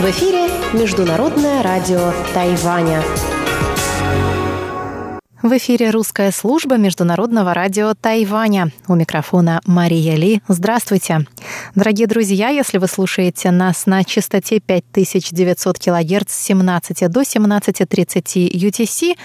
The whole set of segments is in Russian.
В эфире Международное радио Тайваня. В эфире русская служба Международного радио Тайваня. У микрофона Мария Ли. Здравствуйте. Дорогие друзья, если вы слушаете нас на частоте 5900 кГц с 17 до 17.30 UTC,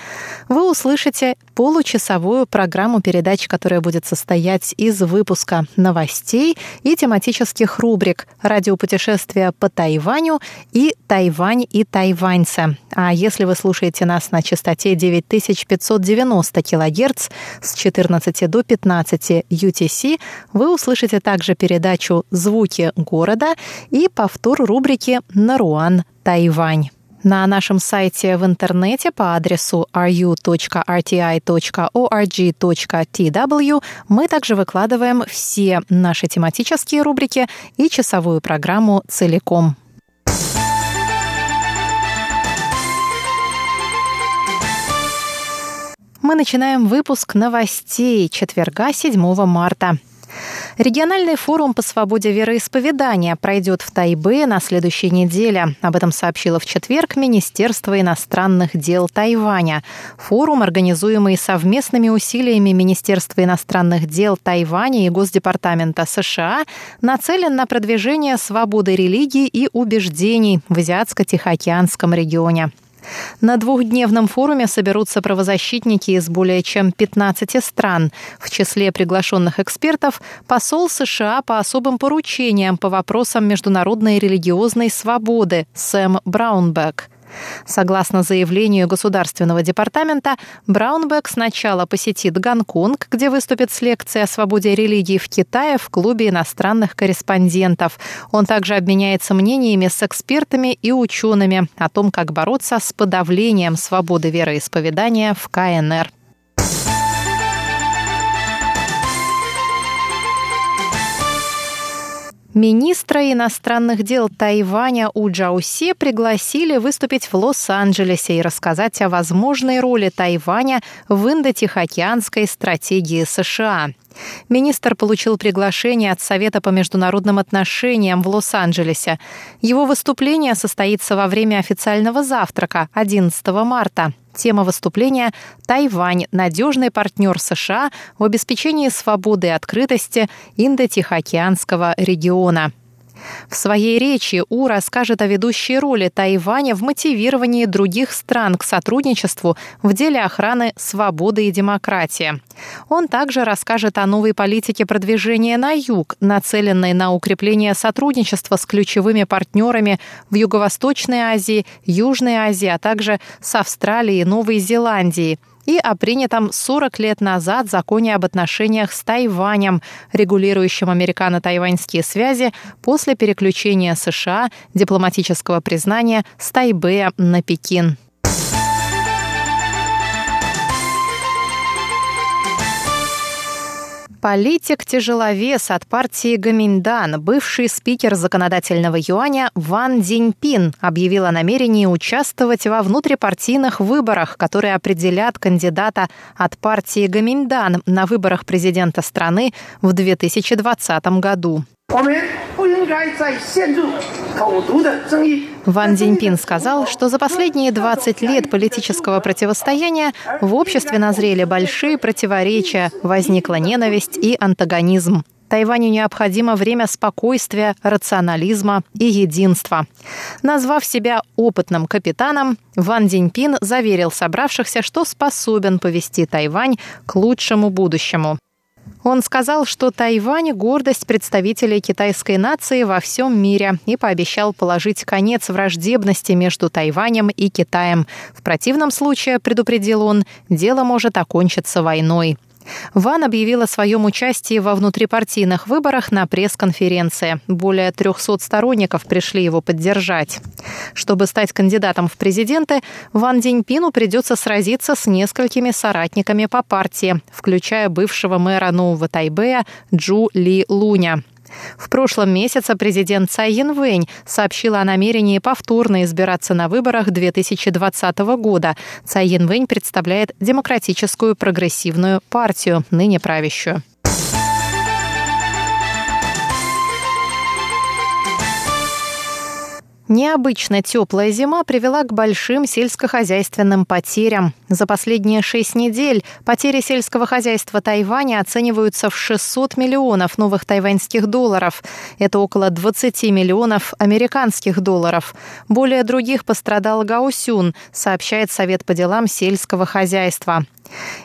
вы услышите получасовую программу передач, которая будет состоять из выпуска новостей и тематических рубрик «Радиопутешествия по Тайваню» и «Тайвань и тайваньцы». А если вы слушаете нас на частоте 9590 кГц с 14 до 15 UTC, вы услышите также передачу «Звуки города» и повтор рубрики «Наруан, Тайвань». На нашем сайте в интернете по адресу ru.rti.org.tw мы также выкладываем все наши тематические рубрики и часовую программу целиком. Мы начинаем выпуск новостей четверга 7 марта. Региональный форум по свободе вероисповедания пройдет в Тайбе на следующей неделе. Об этом сообщило в четверг Министерство иностранных дел Тайваня. Форум, организуемый совместными усилиями Министерства иностранных дел Тайваня и Госдепартамента США, нацелен на продвижение свободы религии и убеждений в Азиатско-Тихоокеанском регионе. На двухдневном форуме соберутся правозащитники из более чем 15 стран. В числе приглашенных экспертов посол США по особым поручениям по вопросам международной религиозной свободы Сэм Браунбек – Согласно заявлению Государственного департамента, Браунбек сначала посетит Гонконг, где выступит с лекцией о свободе религии в Китае в клубе иностранных корреспондентов. Он также обменяется мнениями с экспертами и учеными о том, как бороться с подавлением свободы вероисповедания в КНР. Министра иностранных дел Тайваня У Джауси пригласили выступить в Лос-Анджелесе и рассказать о возможной роли Тайваня в Индо-Тихоокеанской стратегии США. Министр получил приглашение от Совета по международным отношениям в Лос-Анджелесе. Его выступление состоится во время официального завтрака 11 марта. Тема выступления «Тайвань. Надежный партнер США в обеспечении свободы и открытости Индо-Тихоокеанского региона». В своей речи У расскажет о ведущей роли Тайваня в мотивировании других стран к сотрудничеству в деле охраны свободы и демократии. Он также расскажет о новой политике продвижения на юг, нацеленной на укрепление сотрудничества с ключевыми партнерами в Юго-Восточной Азии, Южной Азии, а также с Австралией и Новой Зеландией – и о принятом 40 лет назад законе об отношениях с Тайванем, регулирующем американо-тайваньские связи после переключения США дипломатического признания с Тайбэя на Пекин. Политик-тяжеловес от партии Гаминдан, бывший спикер законодательного юаня Ван Диньпин объявил о намерении участвовать во внутрипартийных выборах, которые определят кандидата от партии Гаминдан на выборах президента страны в 2020 году. Ван Цзиньпин сказал, что за последние 20 лет политического противостояния в обществе назрели большие противоречия, возникла ненависть и антагонизм. Тайваню необходимо время спокойствия, рационализма и единства. Назвав себя опытным капитаном, Ван Диньпин заверил собравшихся, что способен повести Тайвань к лучшему будущему. Он сказал, что Тайвань – гордость представителей китайской нации во всем мире и пообещал положить конец враждебности между Тайванем и Китаем. В противном случае, предупредил он, дело может окончиться войной. Ван объявил о своем участии во внутрипартийных выборах на пресс-конференции. Более 300 сторонников пришли его поддержать. Чтобы стать кандидатом в президенты, Ван Диньпину придется сразиться с несколькими соратниками по партии, включая бывшего мэра Нового Тайбэя Джу Ли Луня. В прошлом месяце президент Цай Янвэнь сообщила о намерении повторно избираться на выборах 2020 года. Цай Янвэнь представляет Демократическую прогрессивную партию, ныне правящую. Необычно теплая зима привела к большим сельскохозяйственным потерям. За последние шесть недель потери сельского хозяйства Тайваня оцениваются в 600 миллионов новых тайваньских долларов. Это около 20 миллионов американских долларов. Более других пострадал Гаусюн, сообщает Совет по делам сельского хозяйства.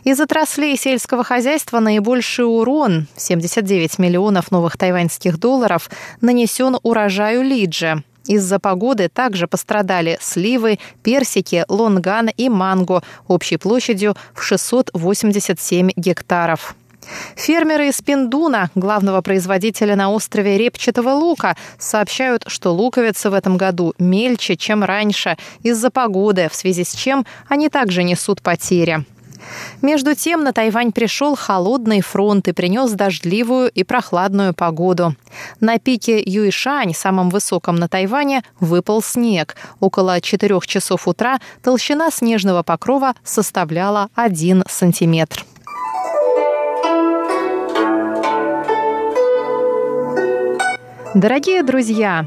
Из отраслей сельского хозяйства наибольший урон – 79 миллионов новых тайваньских долларов – нанесен урожаю лиджи. Из-за погоды также пострадали сливы, персики, лонган и манго общей площадью в 687 гектаров. Фермеры из Пиндуна, главного производителя на острове репчатого лука, сообщают, что луковицы в этом году мельче, чем раньше, из-за погоды, в связи с чем они также несут потери. Между тем на Тайвань пришел холодный фронт и принес дождливую и прохладную погоду. На пике Юишань, самом высоком на Тайване, выпал снег. Около 4 часов утра толщина снежного покрова составляла 1 сантиметр. Дорогие друзья,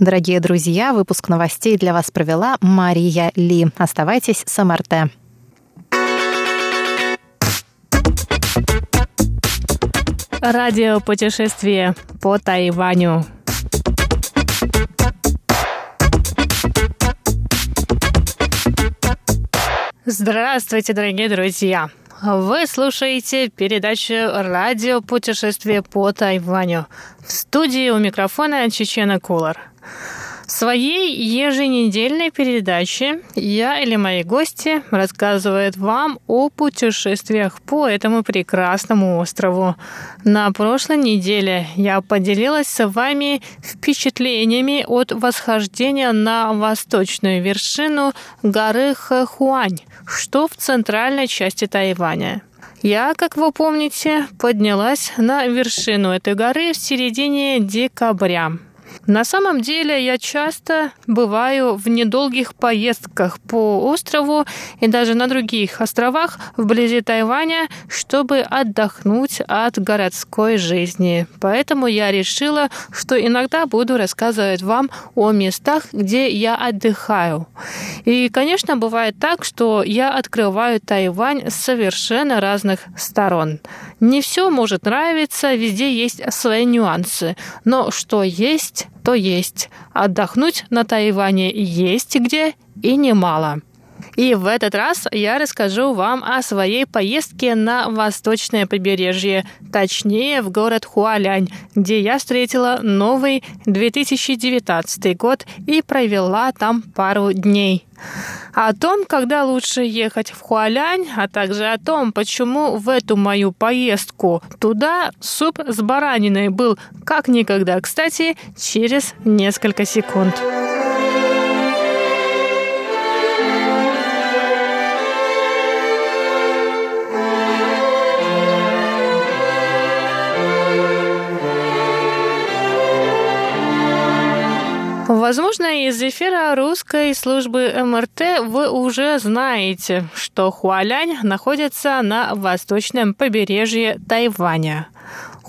Дорогие друзья, выпуск новостей для вас провела Мария Ли. Оставайтесь с МРТ. Радио путешествие по Тайваню. Здравствуйте, дорогие друзья! Вы слушаете передачу «Радио путешествие по Тайваню». В студии у микрофона Чечена Кулар – в своей еженедельной передаче я или мои гости рассказывают вам о путешествиях по этому прекрасному острову. На прошлой неделе я поделилась с вами впечатлениями от восхождения на восточную вершину горы Хэхуань, что в центральной части Тайваня. Я, как вы помните, поднялась на вершину этой горы в середине декабря. На самом деле я часто бываю в недолгих поездках по острову и даже на других островах вблизи Тайваня, чтобы отдохнуть от городской жизни. Поэтому я решила, что иногда буду рассказывать вам о местах, где я отдыхаю. И, конечно, бывает так, что я открываю Тайвань с совершенно разных сторон. Не все может нравиться, везде есть свои нюансы. Но что есть, то есть. Отдохнуть на Тайване есть где и немало. И в этот раз я расскажу вам о своей поездке на восточное побережье, точнее в город Хуалянь, где я встретила новый 2019 год и провела там пару дней. О том, когда лучше ехать в Хуалянь, а также о том, почему в эту мою поездку туда суп с бараниной был как никогда кстати через несколько секунд. Возможно, из эфира русской службы МРТ вы уже знаете, что Хуалянь находится на восточном побережье Тайваня.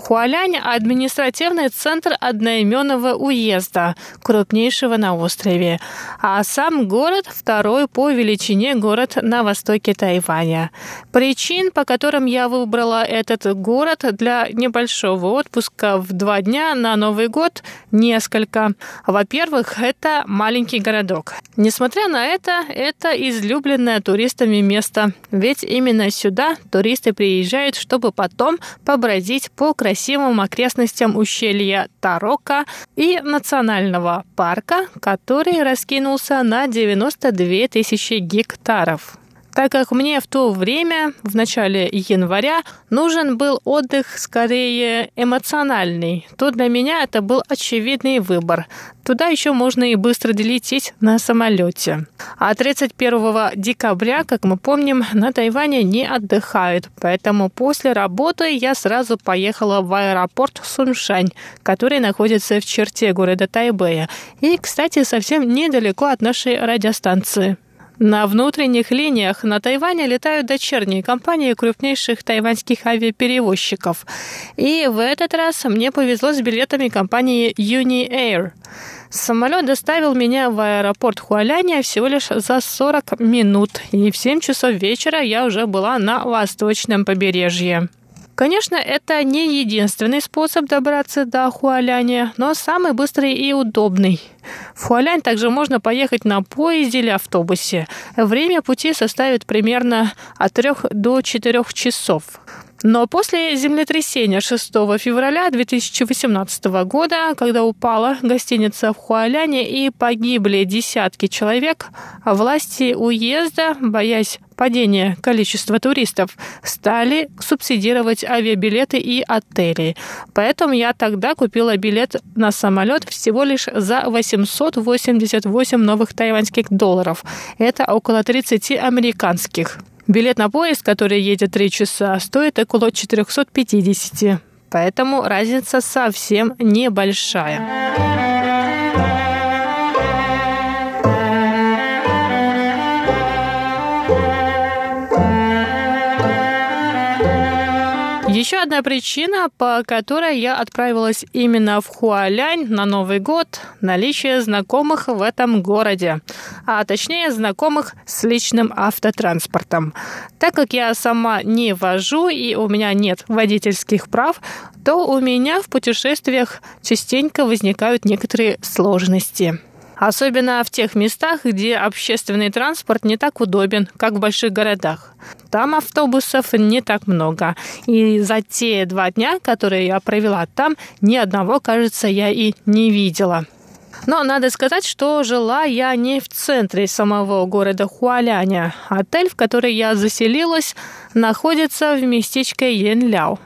Хуалянь – административный центр одноименного уезда, крупнейшего на острове, а сам город – второй по величине город на востоке Тайваня. Причин, по которым я выбрала этот город для небольшого отпуска в два дня на Новый год, несколько. Во-первых, это маленький городок. Несмотря на это, это излюбленное туристами место, ведь именно сюда туристы приезжают, чтобы потом побродить по красивым красивым окрестностям ущелья Тарока и национального парка, который раскинулся на 92 тысячи гектаров так как мне в то время, в начале января, нужен был отдых скорее эмоциональный, то для меня это был очевидный выбор. Туда еще можно и быстро долететь на самолете. А 31 декабря, как мы помним, на Тайване не отдыхают, поэтому после работы я сразу поехала в аэропорт Суншань, который находится в черте города Тайбэя и, кстати, совсем недалеко от нашей радиостанции. На внутренних линиях на Тайване летают дочерние компании крупнейших тайваньских авиаперевозчиков. И в этот раз мне повезло с билетами компании Uni Air. Самолет доставил меня в аэропорт Хуаляня всего лишь за 40 минут, и в 7 часов вечера я уже была на восточном побережье. Конечно, это не единственный способ добраться до Хуаляня, но самый быстрый и удобный. В Хуалянь также можно поехать на поезде или автобусе. Время пути составит примерно от 3 до 4 часов. Но после землетрясения 6 февраля 2018 года, когда упала гостиница в Хуаляне и погибли десятки человек, власти уезда, боясь падения количества туристов, стали субсидировать авиабилеты и отели. Поэтому я тогда купила билет на самолет всего лишь за 888 новых тайваньских долларов. Это около 30 американских. Билет на поезд, который едет 3 часа, стоит около 450. Поэтому разница совсем небольшая. Еще одна причина, по которой я отправилась именно в Хуалянь на Новый год – наличие знакомых в этом городе, а точнее знакомых с личным автотранспортом. Так как я сама не вожу и у меня нет водительских прав, то у меня в путешествиях частенько возникают некоторые сложности. Особенно в тех местах, где общественный транспорт не так удобен, как в больших городах. Там автобусов не так много. И за те два дня, которые я провела там, ни одного, кажется, я и не видела. Но надо сказать, что жила я не в центре самого города Хуаляня. Отель, в который я заселилась, находится в местечке Янляо.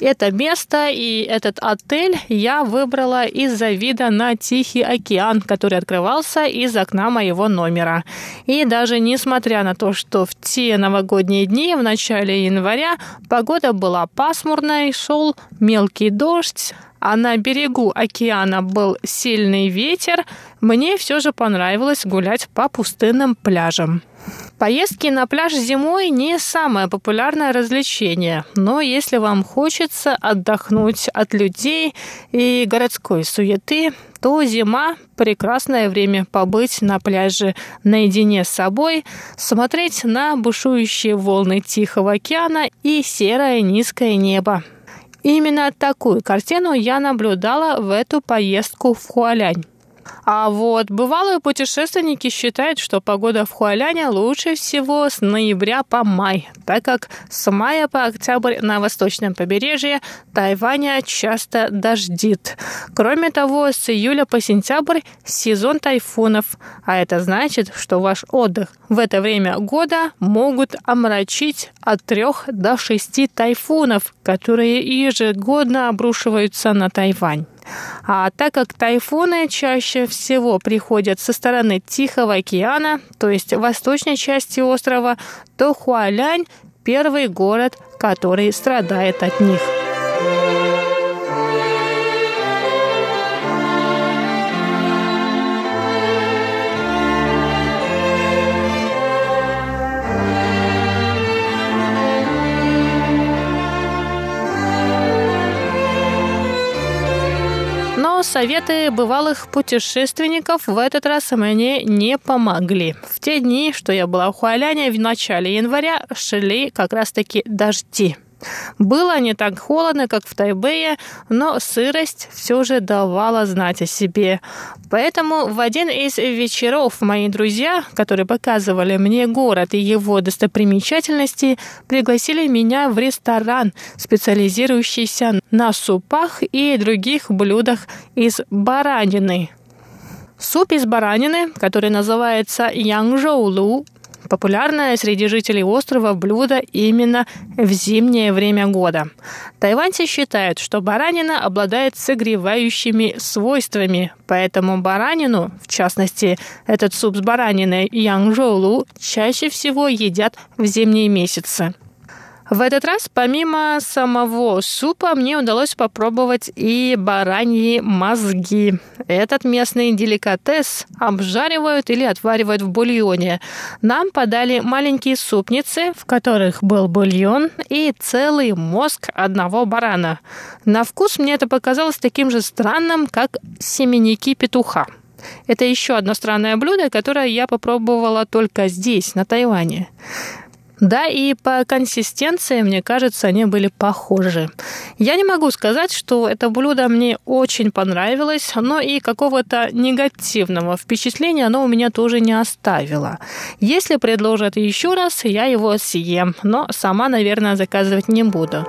Это место и этот отель я выбрала из-за вида на Тихий океан, который открывался из окна моего номера. И даже несмотря на то, что в те новогодние дни в начале января погода была пасмурной, шел мелкий дождь, а на берегу океана был сильный ветер, мне все же понравилось гулять по пустынным пляжам. Поездки на пляж зимой не самое популярное развлечение, но если вам хочется отдохнуть от людей и городской суеты, то зима – прекрасное время побыть на пляже наедине с собой, смотреть на бушующие волны Тихого океана и серое низкое небо. Именно такую картину я наблюдала в эту поездку в Хуалянь. А вот бывалые путешественники считают, что погода в Хуаляне лучше всего с ноября по май, так как с мая по октябрь на восточном побережье Тайваня часто дождит. Кроме того, с июля по сентябрь сезон тайфунов, а это значит, что ваш отдых в это время года могут омрачить от трех до шести тайфунов, которые ежегодно обрушиваются на Тайвань. А так как тайфуны чаще всего приходят со стороны Тихого океана, то есть восточной части острова, то Хуалянь – первый город, который страдает от них. Советы бывалых путешественников в этот раз мне не помогли. В те дни, что я была в Хуаляне в начале января, шли как раз-таки дожди. Было не так холодно, как в Тайбэе, но сырость все же давала знать о себе. Поэтому в один из вечеров мои друзья, которые показывали мне город и его достопримечательности, пригласили меня в ресторан, специализирующийся на супах и других блюдах из баранины. Суп из баранины, который называется янжоулу, Популярное среди жителей острова блюдо именно в зимнее время года. Тайваньцы считают, что баранина обладает согревающими свойствами, поэтому баранину, в частности, этот суп с бараниной янжоулу, чаще всего едят в зимние месяцы. В этот раз, помимо самого супа, мне удалось попробовать и бараньи мозги. Этот местный деликатес обжаривают или отваривают в бульоне. Нам подали маленькие супницы, в которых был бульон и целый мозг одного барана. На вкус мне это показалось таким же странным, как семенники петуха. Это еще одно странное блюдо, которое я попробовала только здесь, на Тайване. Да, и по консистенции, мне кажется, они были похожи. Я не могу сказать, что это блюдо мне очень понравилось, но и какого-то негативного впечатления оно у меня тоже не оставило. Если предложат еще раз, я его съем, но сама, наверное, заказывать не буду.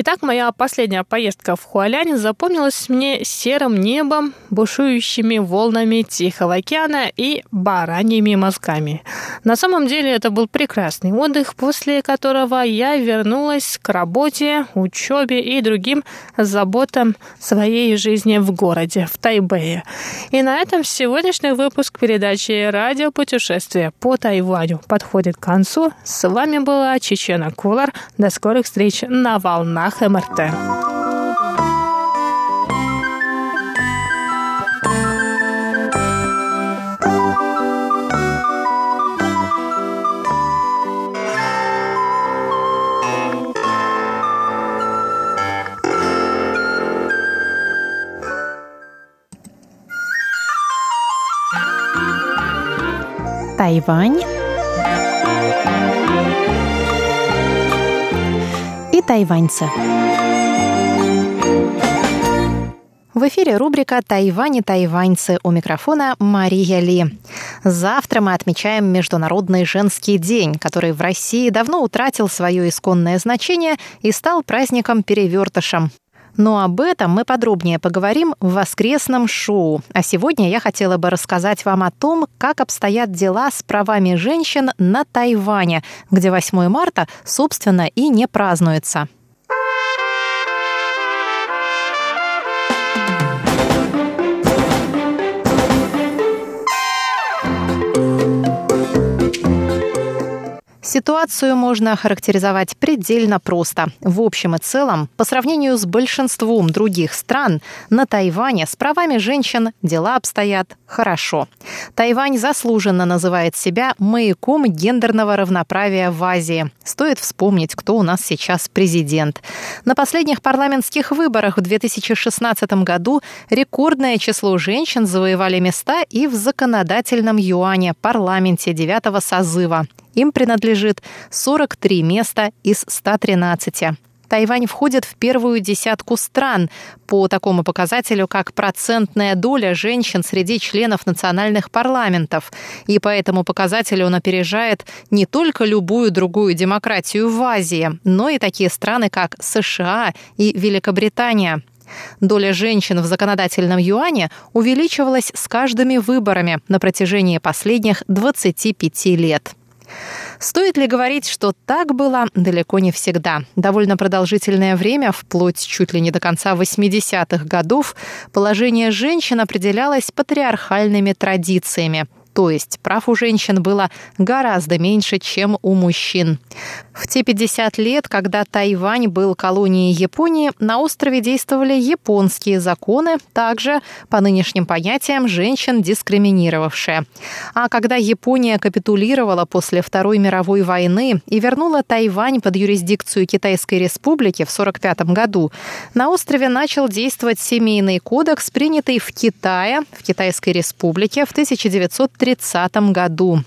Итак, моя последняя поездка в Хуалянь запомнилась мне серым небом, бушующими волнами Тихого океана и бараньими мазками. На самом деле это был прекрасный отдых, после которого я вернулась к работе, учебе и другим заботам своей жизни в городе, в Тайбэе. И на этом сегодняшний выпуск передачи «Радио путешествия по Тайваню» подходит к концу. С вами была Чечена Кулар. До скорых встреч на волнах волнах МРТ. Тайвань и тайваньцы. В эфире рубрика «Тайвань и тайваньцы» у микрофона Мария Ли. Завтра мы отмечаем Международный женский день, который в России давно утратил свое исконное значение и стал праздником-перевертышем. Но об этом мы подробнее поговорим в воскресном шоу. А сегодня я хотела бы рассказать вам о том, как обстоят дела с правами женщин на Тайване, где 8 марта, собственно, и не празднуется. Ситуацию можно охарактеризовать предельно просто. В общем и целом, по сравнению с большинством других стран, на Тайване с правами женщин дела обстоят хорошо. Тайвань заслуженно называет себя маяком гендерного равноправия в Азии. Стоит вспомнить, кто у нас сейчас президент. На последних парламентских выборах в 2016 году рекордное число женщин завоевали места и в законодательном юане парламенте девятого созыва Им принадлежит 43 места из 113. Тайвань входит в первую десятку стран по такому показателю, как процентная доля женщин среди членов национальных парламентов. И по этому показателю он опережает не только любую другую демократию в Азии, но и такие страны, как США и Великобритания. Доля женщин в законодательном юане увеличивалась с каждыми выборами на протяжении последних 25 лет. Стоит ли говорить, что так было далеко не всегда? Довольно продолжительное время, вплоть чуть ли не до конца 80-х годов, положение женщин определялось патриархальными традициями – то есть прав у женщин было гораздо меньше, чем у мужчин. В те 50 лет, когда Тайвань был колонией Японии, на острове действовали японские законы, также, по нынешним понятиям, женщин дискриминировавшие. А когда Япония капитулировала после Второй мировой войны и вернула Тайвань под юрисдикцию Китайской республики в 1945 году, на острове начал действовать семейный кодекс, принятый в Китае, в Китайской республике в 1930 1930 году.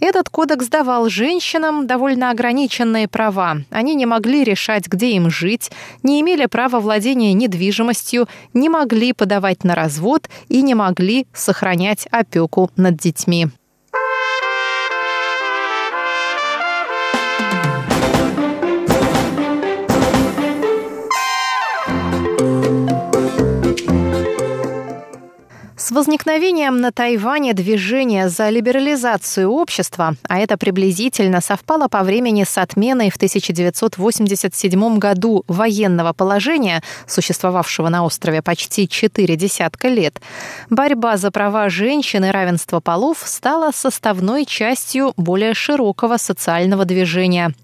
Этот кодекс давал женщинам довольно ограниченные права. Они не могли решать, где им жить, не имели права владения недвижимостью, не могли подавать на развод и не могли сохранять опеку над детьми. Возникновением на Тайване движения за либерализацию общества, а это приблизительно совпало по времени с отменой в 1987 году военного положения, существовавшего на острове почти четыре десятка лет, борьба за права женщин и равенство полов стала составной частью более широкого социального движения.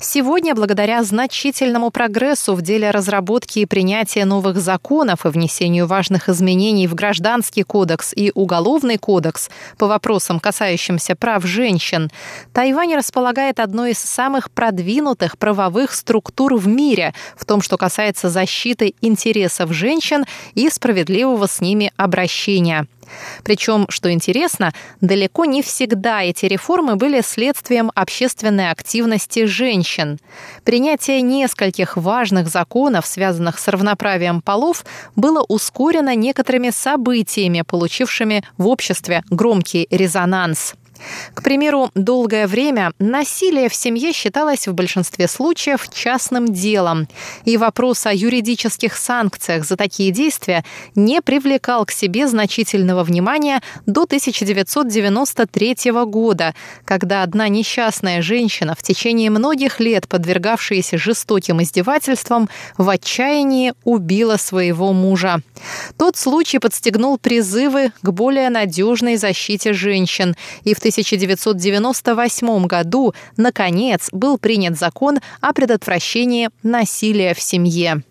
Сегодня, благодаря значительному прогрессу в деле разработки и принятия новых законов и внесению важных изменений в гражданский кодекс и Уголовный кодекс по вопросам, касающимся прав женщин, Тайвань располагает одной из самых продвинутых правовых структур в мире в том, что касается защиты интересов женщин и справедливого с ними обращения. Причем, что интересно, далеко не всегда эти реформы были следствием общественной активности женщин. Принятие нескольких важных законов, связанных с равноправием полов, было ускорено некоторыми событиями, получившими в обществе громкий резонанс. К примеру, долгое время насилие в семье считалось в большинстве случаев частным делом, и вопрос о юридических санкциях за такие действия не привлекал к себе значительного внимания до 1993 года, когда одна несчастная женщина, в течение многих лет подвергавшаяся жестоким издевательствам, в отчаянии убила своего мужа. Тот случай подстегнул призывы к более надежной защите женщин, и в 1998 году, наконец, был принят закон о предотвращении насилия в семье.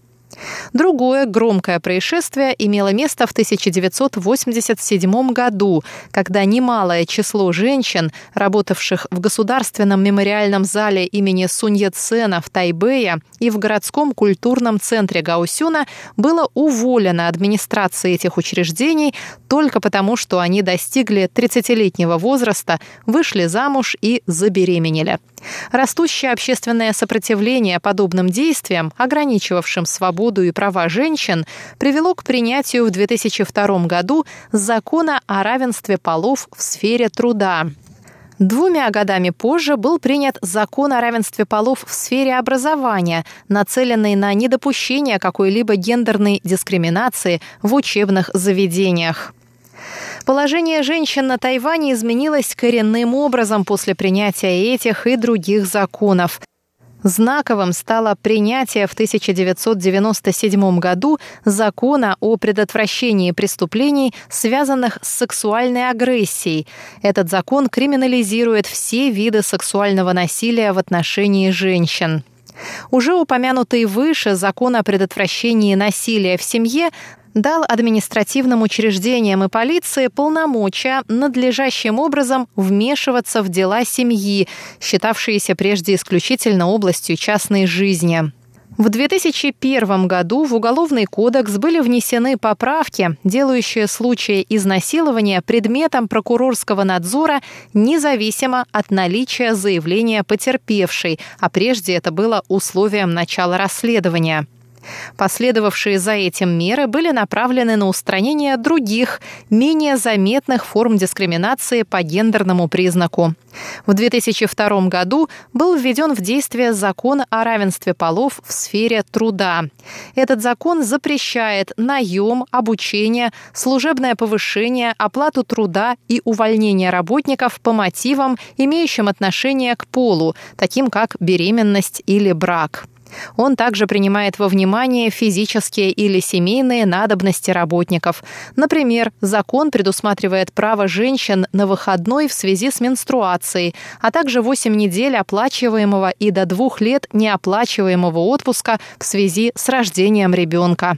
Другое громкое происшествие имело место в 1987 году, когда немалое число женщин, работавших в Государственном мемориальном зале имени Сунь Яцена в Тайбэе и в городском культурном центре Гаусюна, было уволено администрацией этих учреждений только потому, что они достигли 30-летнего возраста, вышли замуж и забеременели. Растущее общественное сопротивление подобным действиям, ограничивавшим свободу и права женщин, привело к принятию в 2002 году закона о равенстве полов в сфере труда. Двумя годами позже был принят закон о равенстве полов в сфере образования, нацеленный на недопущение какой-либо гендерной дискриминации в учебных заведениях. Положение женщин на Тайване изменилось коренным образом после принятия этих и других законов. Знаковым стало принятие в 1997 году закона о предотвращении преступлений, связанных с сексуальной агрессией. Этот закон криминализирует все виды сексуального насилия в отношении женщин. Уже упомянутый выше закон о предотвращении насилия в семье дал административным учреждениям и полиции полномочия надлежащим образом вмешиваться в дела семьи, считавшиеся прежде исключительно областью частной жизни. В 2001 году в Уголовный кодекс были внесены поправки, делающие случаи изнасилования предметом прокурорского надзора независимо от наличия заявления потерпевшей, а прежде это было условием начала расследования. Последовавшие за этим меры были направлены на устранение других, менее заметных форм дискриминации по гендерному признаку. В 2002 году был введен в действие закон о равенстве полов в сфере труда. Этот закон запрещает наем, обучение, служебное повышение, оплату труда и увольнение работников по мотивам, имеющим отношение к полу, таким как беременность или брак. Он также принимает во внимание физические или семейные надобности работников. Например, закон предусматривает право женщин на выходной в связи с менструацией, а также 8 недель оплачиваемого и до 2 лет неоплачиваемого отпуска в связи с рождением ребенка.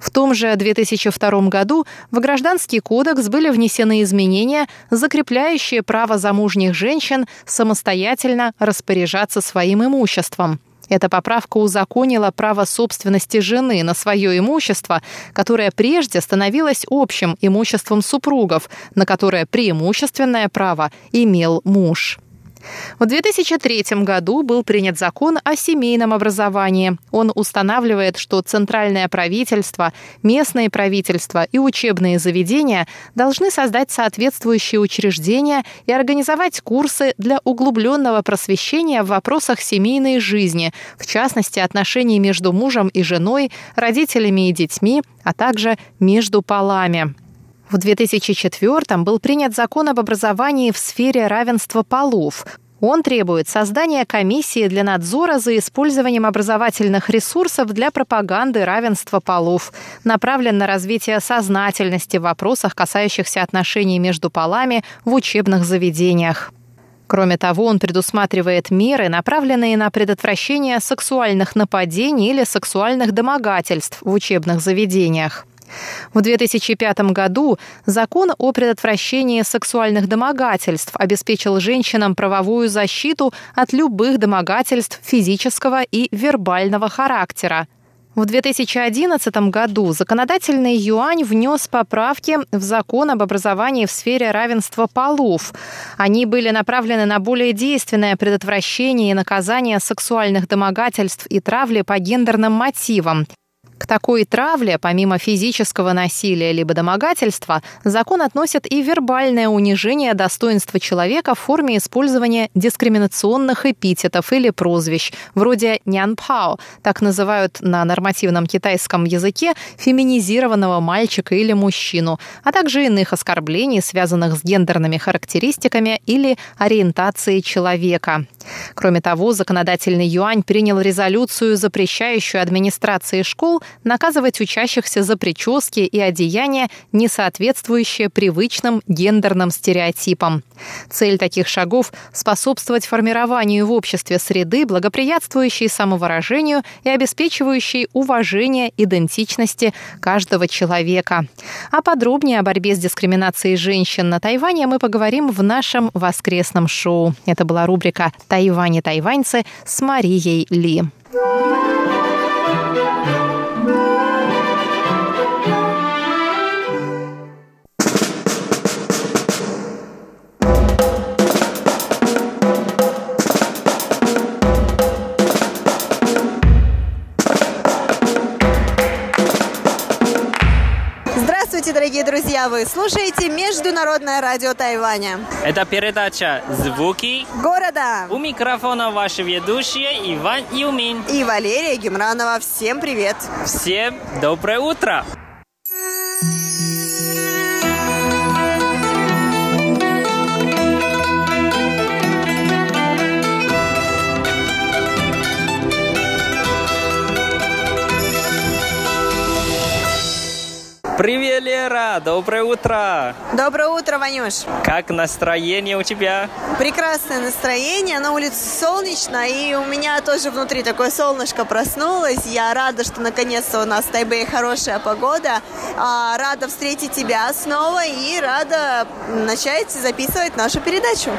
В том же 2002 году в Гражданский кодекс были внесены изменения, закрепляющие право замужних женщин самостоятельно распоряжаться своим имуществом. Эта поправка узаконила право собственности жены на свое имущество, которое прежде становилось общим имуществом супругов, на которое преимущественное право имел муж. В 2003 году был принят закон о семейном образовании. Он устанавливает, что центральное правительство, местные правительства и учебные заведения должны создать соответствующие учреждения и организовать курсы для углубленного просвещения в вопросах семейной жизни, в частности, отношений между мужем и женой, родителями и детьми, а также между полами. В 2004 был принят закон об образовании в сфере равенства полов. Он требует создания комиссии для надзора за использованием образовательных ресурсов для пропаганды равенства полов, направлен на развитие сознательности в вопросах, касающихся отношений между полами в учебных заведениях. Кроме того, он предусматривает меры, направленные на предотвращение сексуальных нападений или сексуальных домогательств в учебных заведениях. В 2005 году закон о предотвращении сексуальных домогательств обеспечил женщинам правовую защиту от любых домогательств физического и вербального характера. В 2011 году законодательный юань внес поправки в закон об образовании в сфере равенства полов. Они были направлены на более действенное предотвращение и наказание сексуальных домогательств и травли по гендерным мотивам. К такой травле, помимо физического насилия либо домогательства, закон относит и вербальное унижение достоинства человека в форме использования дискриминационных эпитетов или прозвищ, вроде «нянпао», так называют на нормативном китайском языке феминизированного мальчика или мужчину, а также иных оскорблений, связанных с гендерными характеристиками или ориентацией человека. Кроме того, законодательный юань принял резолюцию, запрещающую администрации школ наказывать учащихся за прически и одеяния, не соответствующие привычным гендерным стереотипам. Цель таких шагов – способствовать формированию в обществе среды, благоприятствующей самовыражению и обеспечивающей уважение идентичности каждого человека. А подробнее о борьбе с дискриминацией женщин на Тайване мы поговорим в нашем воскресном шоу. Это была рубрика «Тайвань и тайваньцы» с Марией Ли. Друзья! Вы слушаете Международное радио Тайваня. Это передача «Звуки города». У микрофона ваши ведущие Иван Юмин и Валерия Гемранова. Всем привет! Всем доброе утро! Привет, Лера! Доброе утро! Доброе утро, Ванюш! Как настроение у тебя? Прекрасное настроение, на улице солнечно, и у меня тоже внутри такое солнышко проснулось. Я рада, что наконец-то у нас в Тайбэе хорошая погода. А, рада встретить тебя снова и рада начать записывать нашу передачу.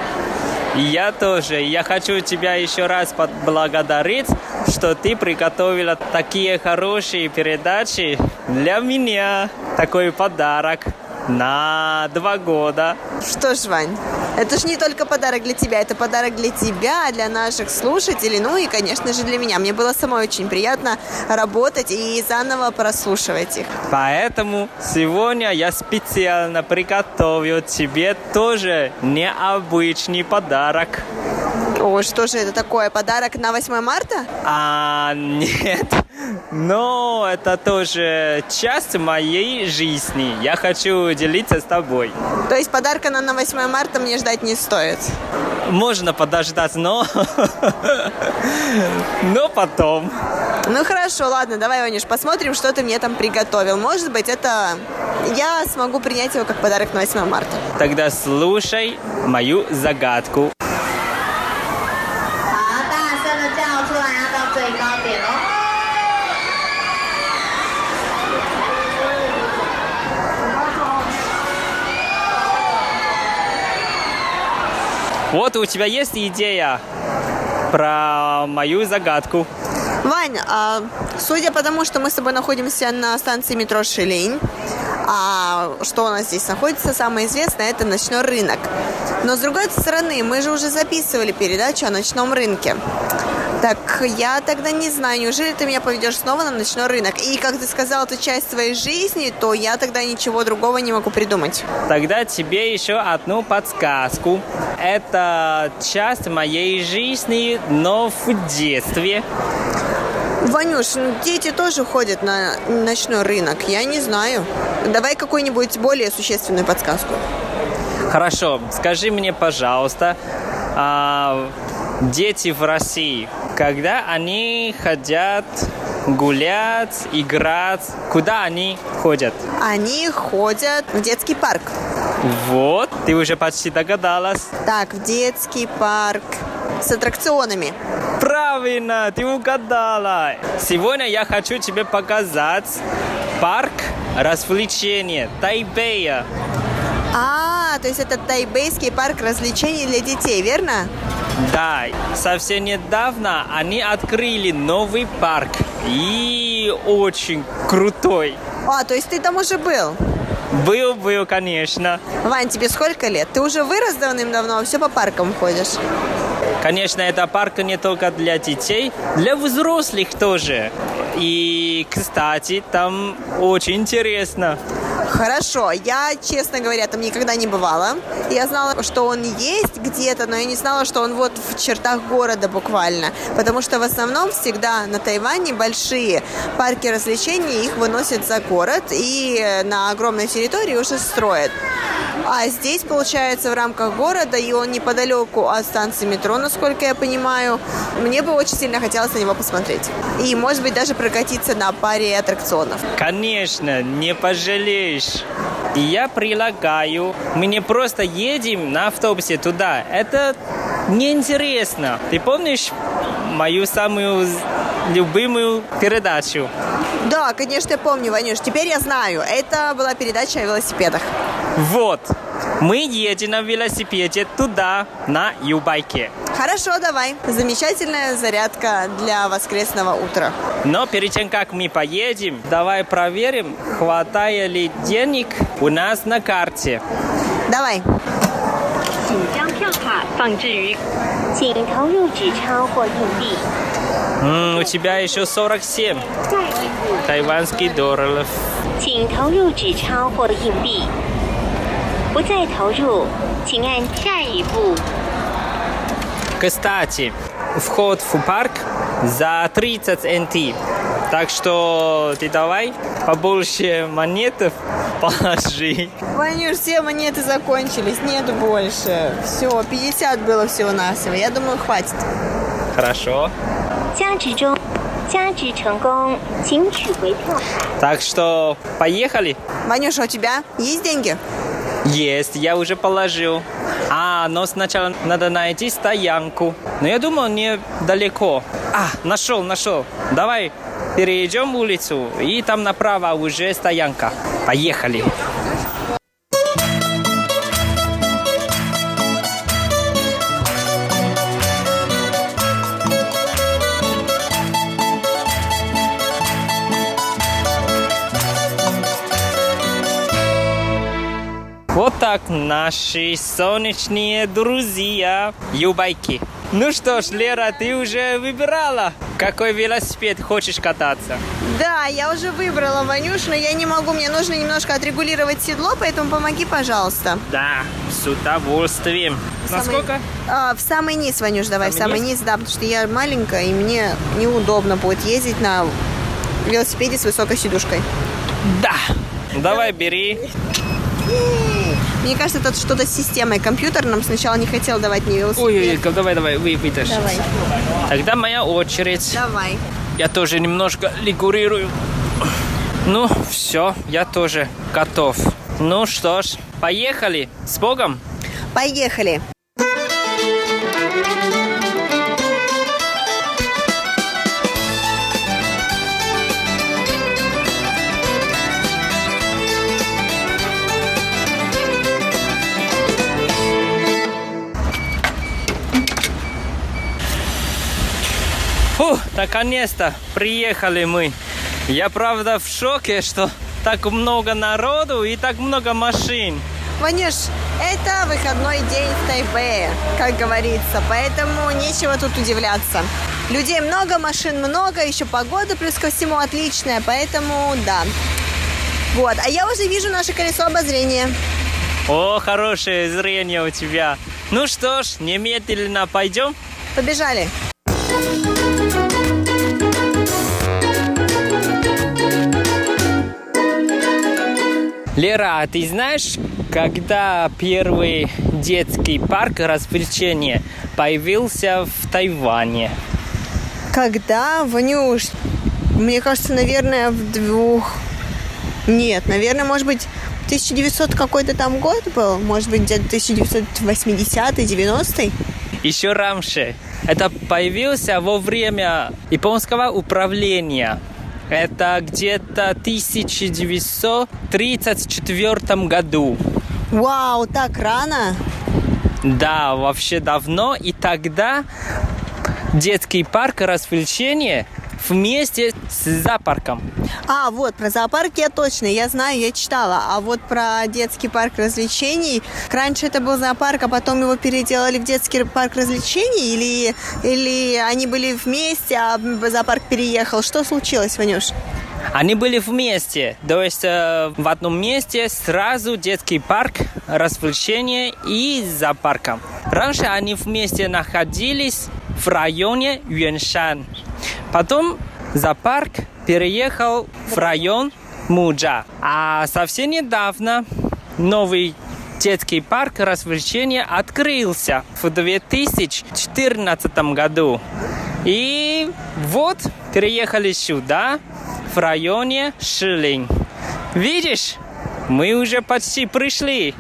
Я тоже. Я хочу тебя еще раз поблагодарить что ты приготовила такие хорошие передачи для меня. Такой подарок на два года. Что ж, Вань, это ж не только подарок для тебя, это подарок для тебя, для наших слушателей, ну и, конечно же, для меня. Мне было самой очень приятно работать и заново прослушивать их. Поэтому сегодня я специально приготовил тебе тоже необычный подарок. О, что же это такое? Подарок на 8 марта? А, нет. Но это тоже часть моей жизни. Я хочу делиться с тобой. То есть подарка на, на 8 марта мне ждать не стоит? Можно подождать, но... но потом. Ну хорошо, ладно, давай, Ванюш, посмотрим, что ты мне там приготовил. Может быть, это я смогу принять его как подарок на 8 марта. Тогда слушай мою загадку. Вот у тебя есть идея про мою загадку. Вань, а, судя по тому, что мы с тобой находимся на станции метро Шилень, а что у нас здесь находится, самое известное, это ночной рынок. Но с другой стороны, мы же уже записывали передачу о ночном рынке. Так я тогда не знаю, неужели ты меня поведешь снова на ночной рынок? И как ты сказал, это часть твоей жизни, то я тогда ничего другого не могу придумать. Тогда тебе еще одну подсказку. Это часть моей жизни, но в детстве. Ванюш, ну, дети тоже ходят на ночной рынок, я не знаю. Давай какую-нибудь более существенную подсказку. Хорошо, скажи мне, пожалуйста, а, дети в России, когда они хотят гулять, играть, куда они ходят? Они ходят в детский парк. Вот, ты уже почти догадалась. Так, в детский парк с аттракционами. Правильно, ты угадала. Сегодня я хочу тебе показать парк развлечения Тайбэя. А, то есть это тайбейский парк развлечений для детей, верно? Да, совсем недавно они открыли новый парк. И очень крутой. А, то есть ты там уже был? Был, был, конечно. Вань, тебе сколько лет? Ты уже вырос давным-давно, все по паркам ходишь. Конечно, это парк не только для детей, для взрослых тоже. И, кстати, там очень интересно. Хорошо, я, честно говоря, там никогда не бывала. Я знала, что он есть где-то, но я не знала, что он вот в чертах города буквально. Потому что в основном всегда на Тайване большие парки развлечений, их выносят за город и на огромной территории уже строят. А здесь, получается, в рамках города, и он неподалеку от станции метро, насколько я понимаю. Мне бы очень сильно хотелось на него посмотреть. И, может быть, даже прокатиться на паре аттракционов. Конечно, не пожалеешь. Я предлагаю, мы не просто едем на автобусе туда. Это неинтересно. Ты помнишь мою самую любимую передачу? Да, конечно, я помню, Ванюш. Теперь я знаю. Это была передача о велосипедах. Вот. Мы едем на велосипеде туда, на Юбайке. Хорошо, давай. Замечательная зарядка для воскресного утра. Но перед тем, как мы поедем, давай проверим, хватает ли денег у нас на карте. Давай. 请将票卡放置于，请投入纸钞或硬币。 М, у тебя еще 47 下一步， тайванских долларов. 请投入纸钞或硬币。不再投入，请按下一步。 Кстати, вход в парк за 30 NT. Так что ты давай побольше монетов положи. Ванюш, все монеты закончились, нету больше. Все, 50 было всего-навсего. Я думаю, хватит. Хорошо. 加值中，加值成功，请取回票卡。 Так что поехали. Ванюша, у тебя есть деньги? Есть, я уже положил. А, но сначала надо найти стоянку. Но я думал, недалеко. А, нашел, нашел. Давай перейдем улицу, и там направо уже стоянка. Поехали. Так наши солнечные друзья. Юбайки. Ну что ж, Лера, ты уже выбирала, какой велосипед хочешь кататься? Да, я уже выбрала, Ванюш, но я не могу, мне нужно немножко отрегулировать седло, поэтому помоги, пожалуйста. Да, с удовольствием. Самый- Насколько? А, в самый низ, Ванюш, давай, в Самый самый низ, да, потому что я маленькая, и мне неудобно будет ездить на велосипеде с высокой сидушкой. Да. Давай, бери. Мне кажется, это что-то с системой. Компьютер нам сначала не хотел давать мне велосипед. Ой-ой-ой, давай, давай, вы вытащи. Давай, Тогда моя очередь. давай. Я тоже немножко лигурирую. Ну, все, я тоже готов. Ну что ж, поехали. С Богом. Поехали. Наконец-то приехали мы. Я правда в шоке, что так много народу и так много машин. Ванюш, это выходной день в Тайбэе, как говорится, поэтому нечего тут удивляться. Людей много, машин много, еще погода плюс ко всему отличная, поэтому да. Вот, а я уже вижу наше колесо обозрения. О, хорошее зрение у тебя. Ну что ж, немедленно пойдем. Побежали. Лера, а ты знаешь, когда первый детский парк развлечения появился в Тайване? Когда, Ванюш? Мне кажется, наверное, в двух... Нет, наверное, может быть, 1900 какой-то там год был? Может быть, где-то 1980-й, 90-й? Еще раньше. Это появился во время японского управления. Это где-то 1934 году. Вау, так рано? Да, вообще давно. И тогда детский парк развлечения вместе с зоопарком. А, вот, про зоопарк я точно, я знаю, я читала. А вот про детский парк развлечений, раньше это был зоопарк, а потом его переделали в детский парк развлечений? Или, или они были вместе, а зоопарк переехал? Что случилось, Ванюш? Они были вместе, то есть э, в одном месте сразу детский парк, развлечения и зоопарком. Раньше они вместе находились в районе Юэншан. Потом зоопарк переехал в район Муджа. А совсем недавно новый детский парк развлечения открылся в 2014 году. И вот переехали сюда, в районе Шилинг. Видишь, мы уже почти пришли.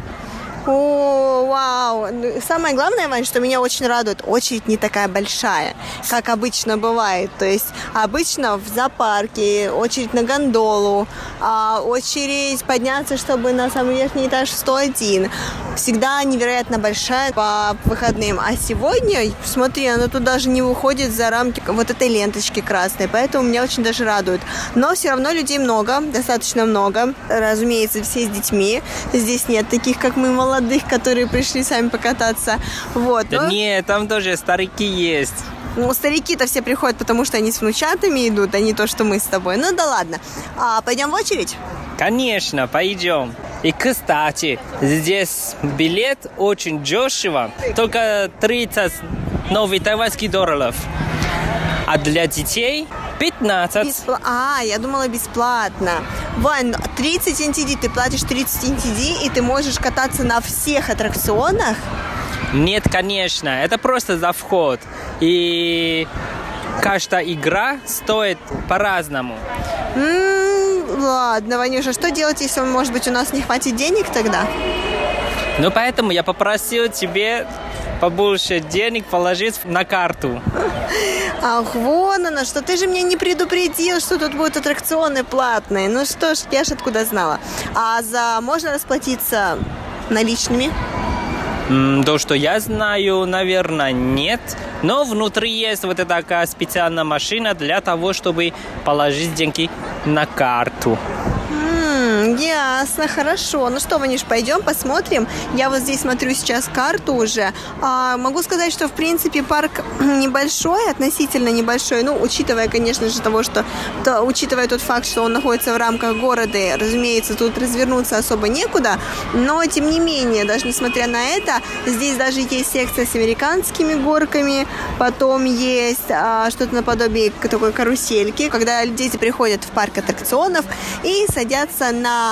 О, вау. Ну, Самое главное, Вань, что меня очень радует, очередь не такая большая, как обычно бывает. То есть обычно в зоопарке очередь на гондолу, а очередь подняться, чтобы на самый верхний этаж 101. Всегда невероятно большая по выходным. А сегодня, смотри, она тут даже не выходит за рамки вот этой ленточки красной, поэтому меня очень даже радует. Но все равно людей много, достаточно много. Разумеется, все с детьми. Здесь нет таких, как мы, молодых, которые пришли сами покататься. Вот. Да но- нет, там тоже старики есть. Ну, старики-то все приходят, потому что они с внучатами идут, а не то, что мы с тобой. Ну да ладно. А, пойдем в очередь? Конечно, пойдем. И, кстати, здесь билет очень дешево, только 30 новых тайваньских долларов. А для детей 15. Беспла- А, я думала бесплатно. Вань, 30 NTD, ты платишь 30 NTD, и ты можешь кататься на всех аттракционах? Нет, конечно, это просто за вход. И каждая игра стоит по-разному. Ладно, Ванюша, что делать, если, может быть, у нас не хватит денег тогда? Ну, поэтому я попросил тебе побольше денег положить на карту. Ах, вон оно, что ты же меня не предупредил, что тут будут аттракционы платные. Ну что ж, я ж откуда знала. А за можно расплатиться наличными? То, что я знаю, наверное, нет. Но внутри есть вот такая специальная машина для того, чтобы положить деньги на карту. Ясно, хорошо. Ну что, Ванюш, пойдем посмотрим. Я вот здесь смотрю сейчас карту уже. А, могу сказать, что в принципе парк небольшой, относительно небольшой. Ну, учитывая, конечно же, того, что то, учитывая тот факт, что он находится в рамках города, и, разумеется, тут развернуться особо некуда. Но тем не менее, даже несмотря на это, здесь даже есть секция с американскими горками, потом есть а, что-то наподобие такой карусельки, когда дети приходят в парк аттракционов и садятся на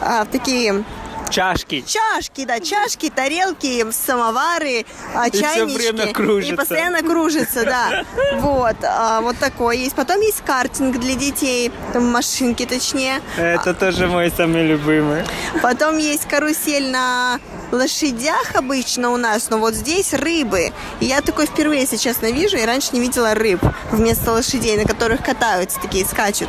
а, такие Чашки. Чашки, да, чашки, тарелки, самовары, а, И чайнички. время кружится. И постоянно кружится, да. Вот, а, вот такой есть. Потом есть картинг для детей, там машинки точнее. Это тоже мой самый любимый. Потом есть карусель на лошадях обычно у нас, но вот здесь рыбы. И я такой впервые, если честно, вижу, и раньше не видела рыб вместо лошадей, на которых катаются, такие скачут.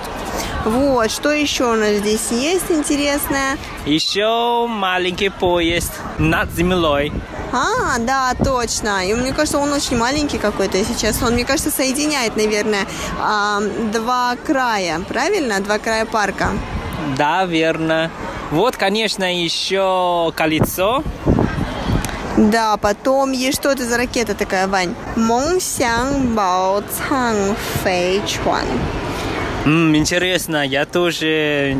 Вот, что еще у нас здесь есть интересное? Еще маленький поезд над землей. А, да, точно. И мне кажется, он очень маленький какой-то, если честно. Он, мне кажется, соединяет, наверное, а, два края, правильно? Два края парка. Да, верно. Вот, конечно, еще колесо. Да, потом есть что это за ракета такая, Вань? Монсян Бао Цанг Фэй Чуан. Интересно, я тоже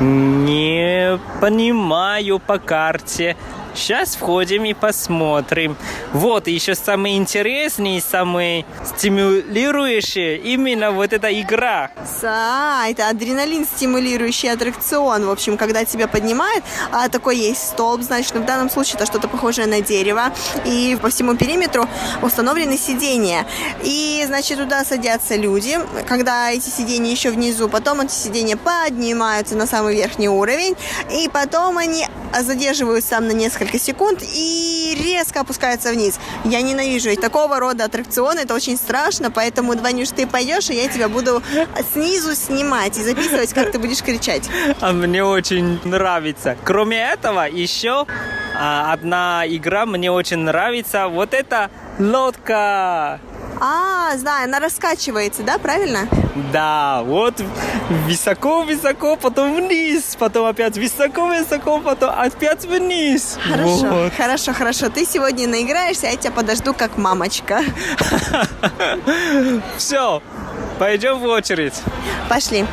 не понимаю по карте. Сейчас входим и посмотрим. Вот, еще самый интересный, самый стимулирующий именно вот эта игра. А, это адреналин стимулирующий аттракцион. В общем, когда тебя поднимает, а такой есть столб, значит, ну, в данном случае это что-то похожее на дерево. И по всему периметру установлены сиденья. И, значит, туда садятся люди, когда эти сиденья еще внизу. Потом эти сиденья поднимаются на самый верхний уровень. И потом они задерживаются там на несколько секунд и резко опускаются вниз. Я ненавижу ведь такого рода аттракционы. Это очень страшно, поэтому, Ванюш, ты пойдешь, и я тебя буду снизу снимать и записывать, как ты будешь кричать. А мне очень нравится. Кроме этого, еще а, одна игра мне очень нравится. Вот это лодка. А, знаю, она раскачивается, да, правильно? Да, вот высоко-высоко, потом вниз, потом опять высоко-высоко, потом опять вниз. Хорошо, Вот. хорошо, хорошо. Ты сегодня наиграешься, а я тебя подожду как мамочка. Все, пойдем в очередь. Пошли.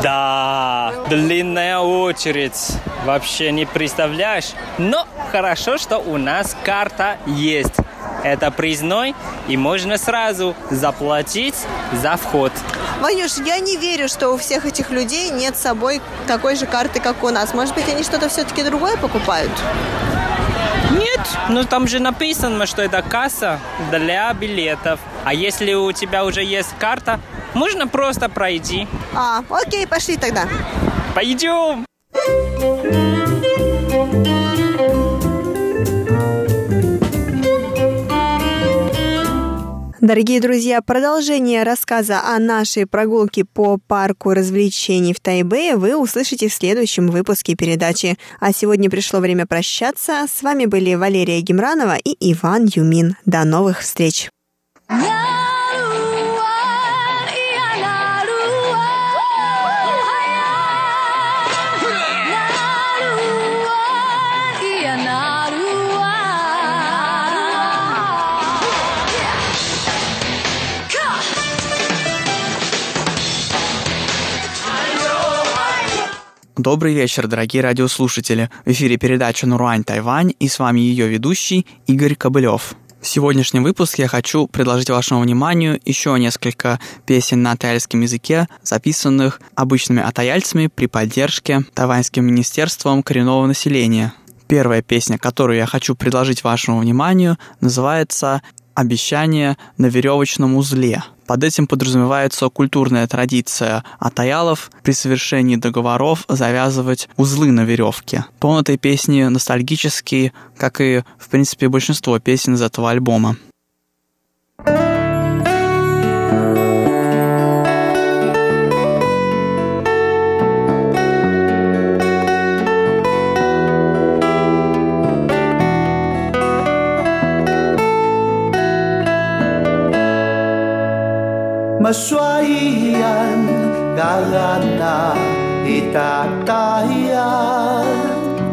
Да, длинная очередь. Вообще не представляешь. Но хорошо, что у нас карта есть. Это признай, и можно сразу заплатить за вход. Ванюш, я не верю, что у всех этих людей нет с собой такой же карты, как у нас. Может быть, они что-то все-таки другое покупают? Нет, ну там же написано, что это касса для билетов. А если у тебя уже есть карта, можно просто пройти. А, окей, пошли тогда. Пойдем! Дорогие друзья, продолжение рассказа о нашей прогулке по парку развлечений в Тайбэе вы услышите в следующем выпуске передачи. А сегодня пришло время прощаться. С вами были Валерия Гемранова и Иван Юмин. До новых встреч! Добрый вечер, дорогие радиослушатели. В эфире передача «Нуруань Тайвань» и с вами ее ведущий Игорь Кобылев. В сегодняшнем выпуске я хочу предложить вашему вниманию еще несколько песен на тайском языке, записанных обычными атаяльцами при поддержке Тайваньским министерством коренного населения. Первая песня, которую я хочу предложить вашему вниманию, называется «Обещание на веревочном узле». Под этим подразумевается культурная традиция атаялов при совершении договоров завязывать узлы на веревке. Тон этой песни ностальгический, как и, в принципе, большинство песен из этого альбома. Kesuaian kalana itatayan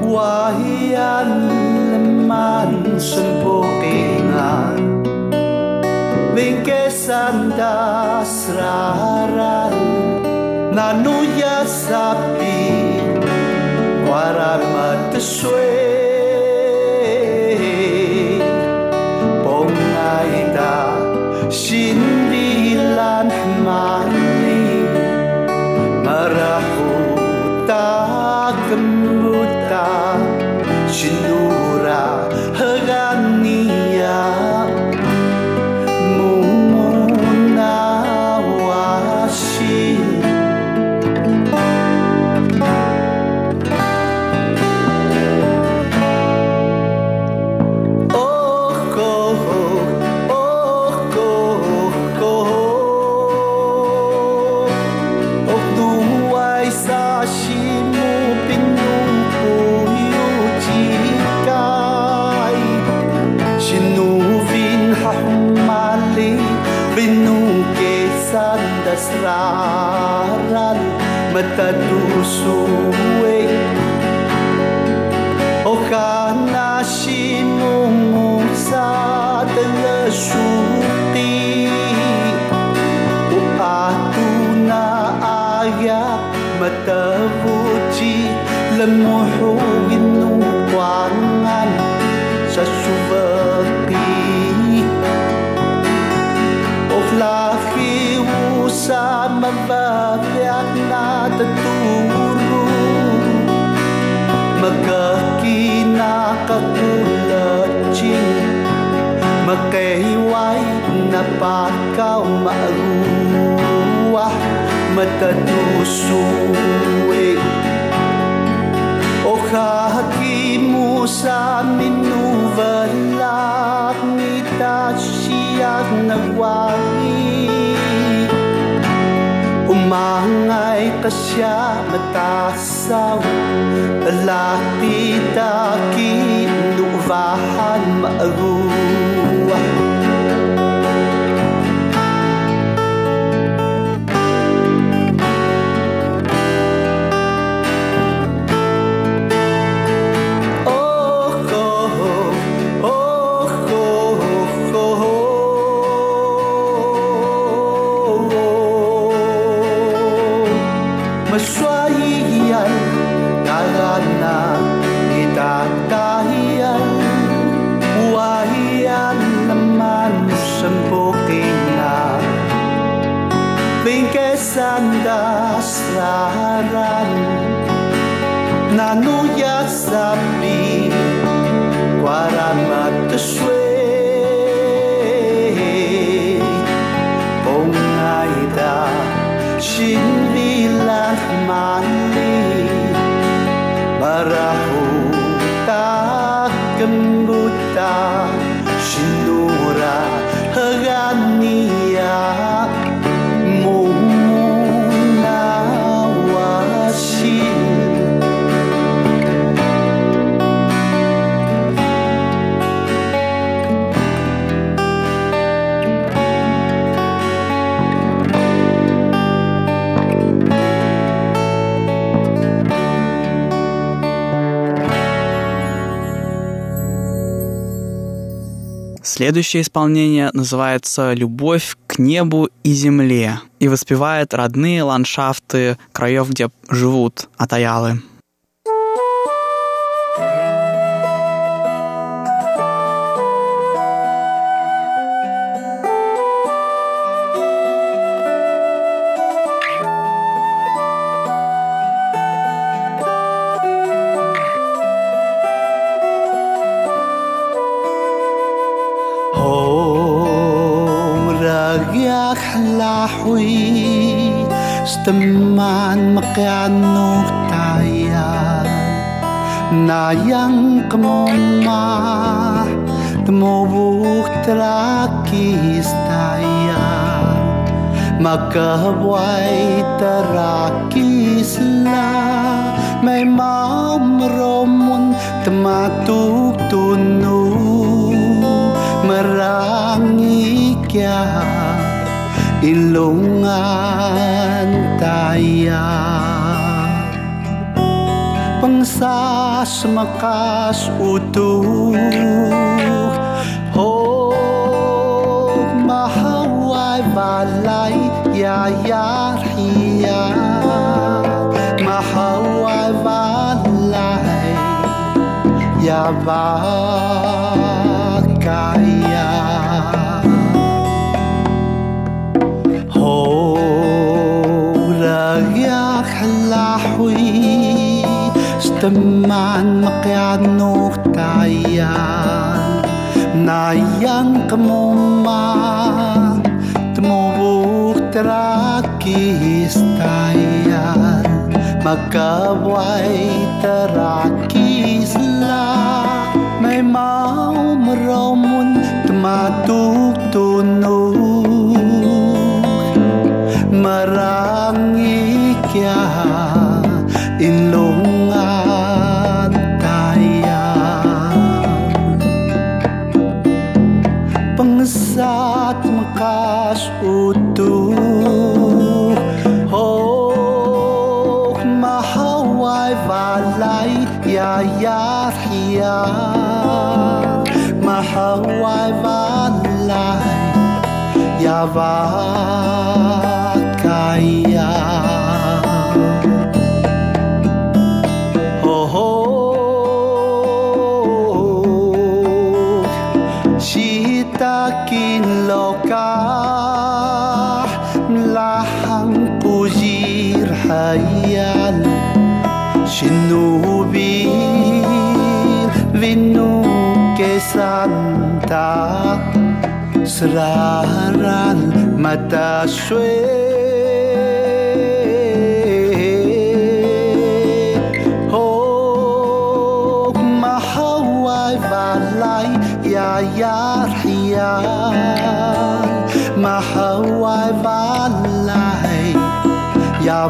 Wahian leman sempukingan Bingkesan dasraran Nanuya sapi Warama tesue magkakinakakulatsing Magkahiway na pakaw maaruwa matatusuwing O kahakimu sa minuvalak nita siyag nagwagi Umangay ka siya sao? Là ti ta ki nuvahan ma'gu Следующее исполнение называется «Любовь к небу и земле» и воспевает родные ландшафты краев, где живут атаялы. lahui Steman makianu taya Nayang kemoma Temubuk terakis taya Makahwai terakislah may meromun tematuk tunu. Merangi kiai ilungan taya pangsas makas utuh. Oh mahawai balay yayar hiya mahawai balay yabakaya teman makianuk tayan ma kemoma Temubuk terakis tayan. Magkaway terakis lah May mau meromun tematuk tunuk. Marangi kia in lo 向壞返嚟，也話。serahan mata swe Hok mahawai valai ya yarhiya Mahawai valai ya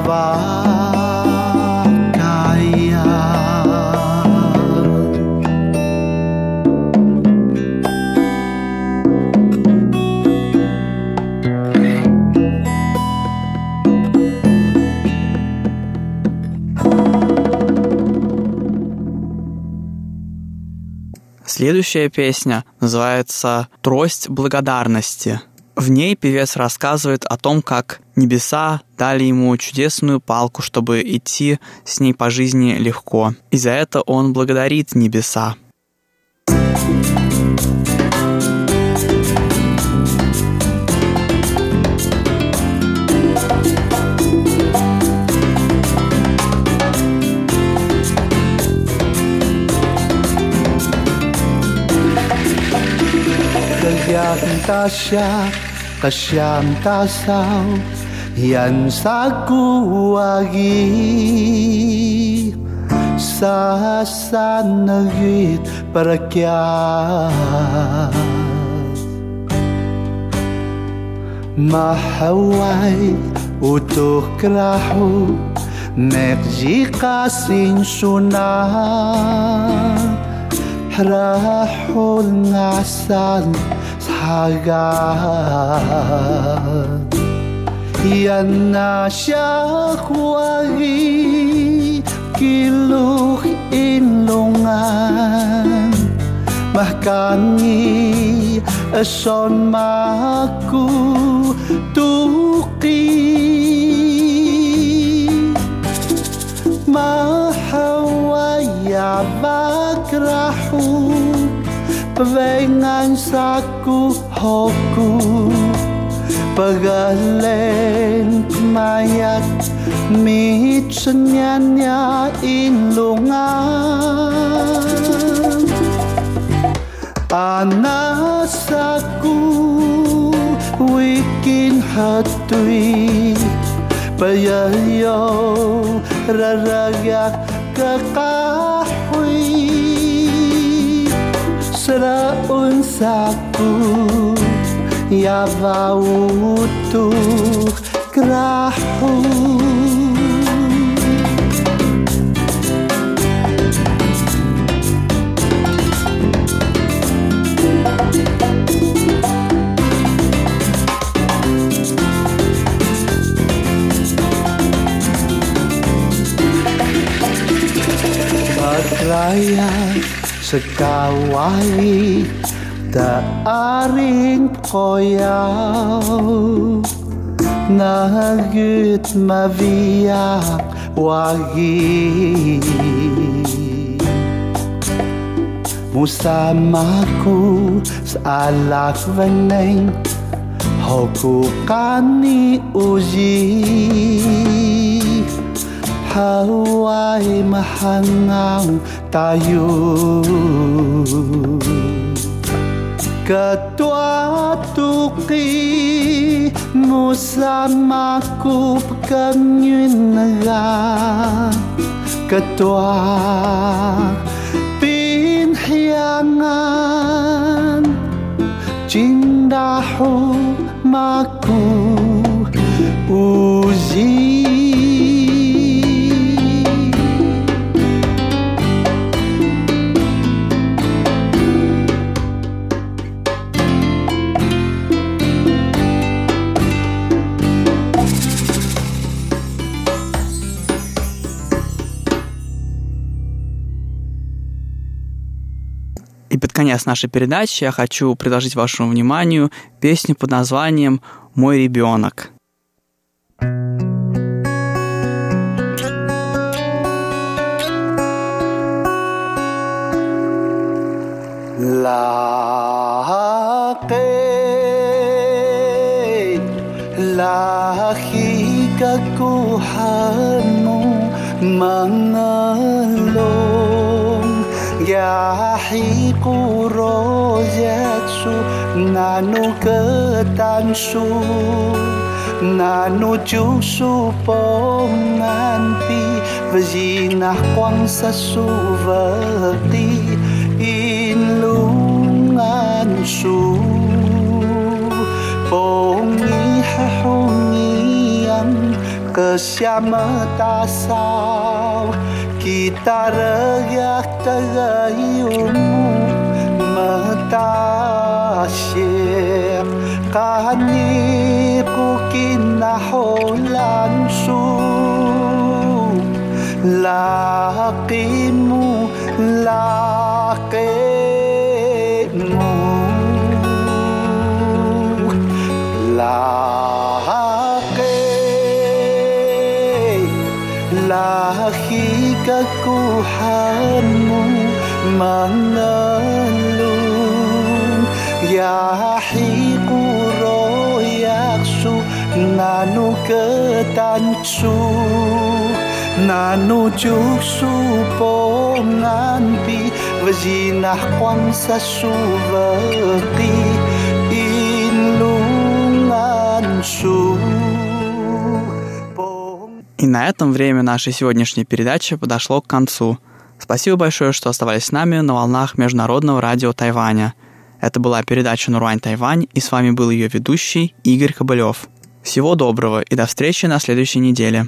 Следующая песня называется «Трость благодарности». В ней певец рассказывает о том, как небеса дали ему чудесную палку, чтобы идти с ней по жизни легко. И за это он благодарит небеса. Kasiyan kasya, kasyan kasaw, yan sa kuwagi. Sa sanagit parakyat. Mahaway utuh krahu, Mekji kasin sunah. Rahul Nasal bahagia Yanasya kuari kiluh inlungan, Mahkangi eson maku tuki. Mahawaya bakrahu. Vengan saku hoku Pagaling mayat Mitsanyanya inlungan Anasaku Wikin hatui Payayo raraga kakak însă cu ea va utur grahul. Raya sa kaway Taaring koyaw. Nagit maviyak wagi. Musamaku sa alak vaneng Hoku kani uji ikaw ay mahangang tayo Katwa tuki mo sa makup kanyin nga Katwa pinhiyangan Cindahu maku uzi. Конец нашей передачи я хочу предложить вашему вниманию песню под названием «Мой ребенок». Laki Laki kakuhanmu Mangalong kuro yesu nanu ketansu, nanu jusu ponganti vajina kwang sasu verti ilungan su. Pongi hahungiang ta tasau, kita regak tagayumu التعشيق كهنيك كنا حولان شوق لاقيمو لاقيمو لاقي لاقيك كوحامو معناه Yahi kuroyaksu Nanu ketansu Nanu juksu ponganpi Vazinah quang sa suvati Inlungan su И на этом время нашей сегодняшней передачи подошло к концу. Спасибо большое, что оставались с нами на волнах Международного радио Тайваня. Это была передача «Нурань Тайвань», и с вами был ее ведущий Игорь Кобылев. Всего доброго и до встречи на следующей неделе.